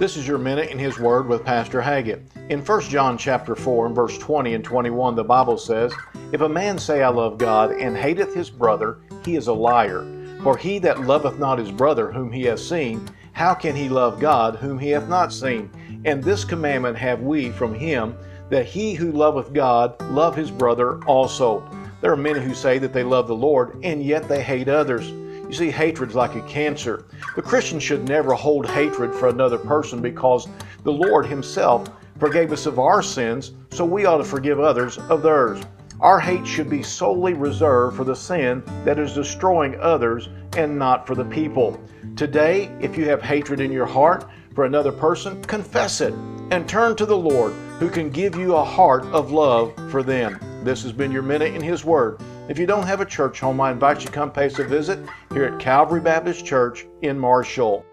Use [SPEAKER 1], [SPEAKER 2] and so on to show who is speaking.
[SPEAKER 1] This is your minute in his word with Pastor Haggett. In 1 John chapter 4 and verse 20 and 21, the Bible says, If a man say I love God and hateth his brother, he is a liar. For he that loveth not his brother whom he hath seen, how can he love God whom he hath not seen? And this commandment have we from him, that he who loveth God love his brother also. There are many who say that they love the Lord, and yet they hate others. You see, hatred's like a cancer. The Christian should never hold hatred for another person because the Lord Himself forgave us of our sins, so we ought to forgive others of theirs. Our hate should be solely reserved for the sin that is destroying others and not for the people. Today, if you have hatred in your heart for another person, confess it and turn to the Lord who can give you a heart of love for them. This has been your minute in His Word. If you don't have a church home, I invite you to come pay us a visit here at Calvary Baptist Church in Marshall.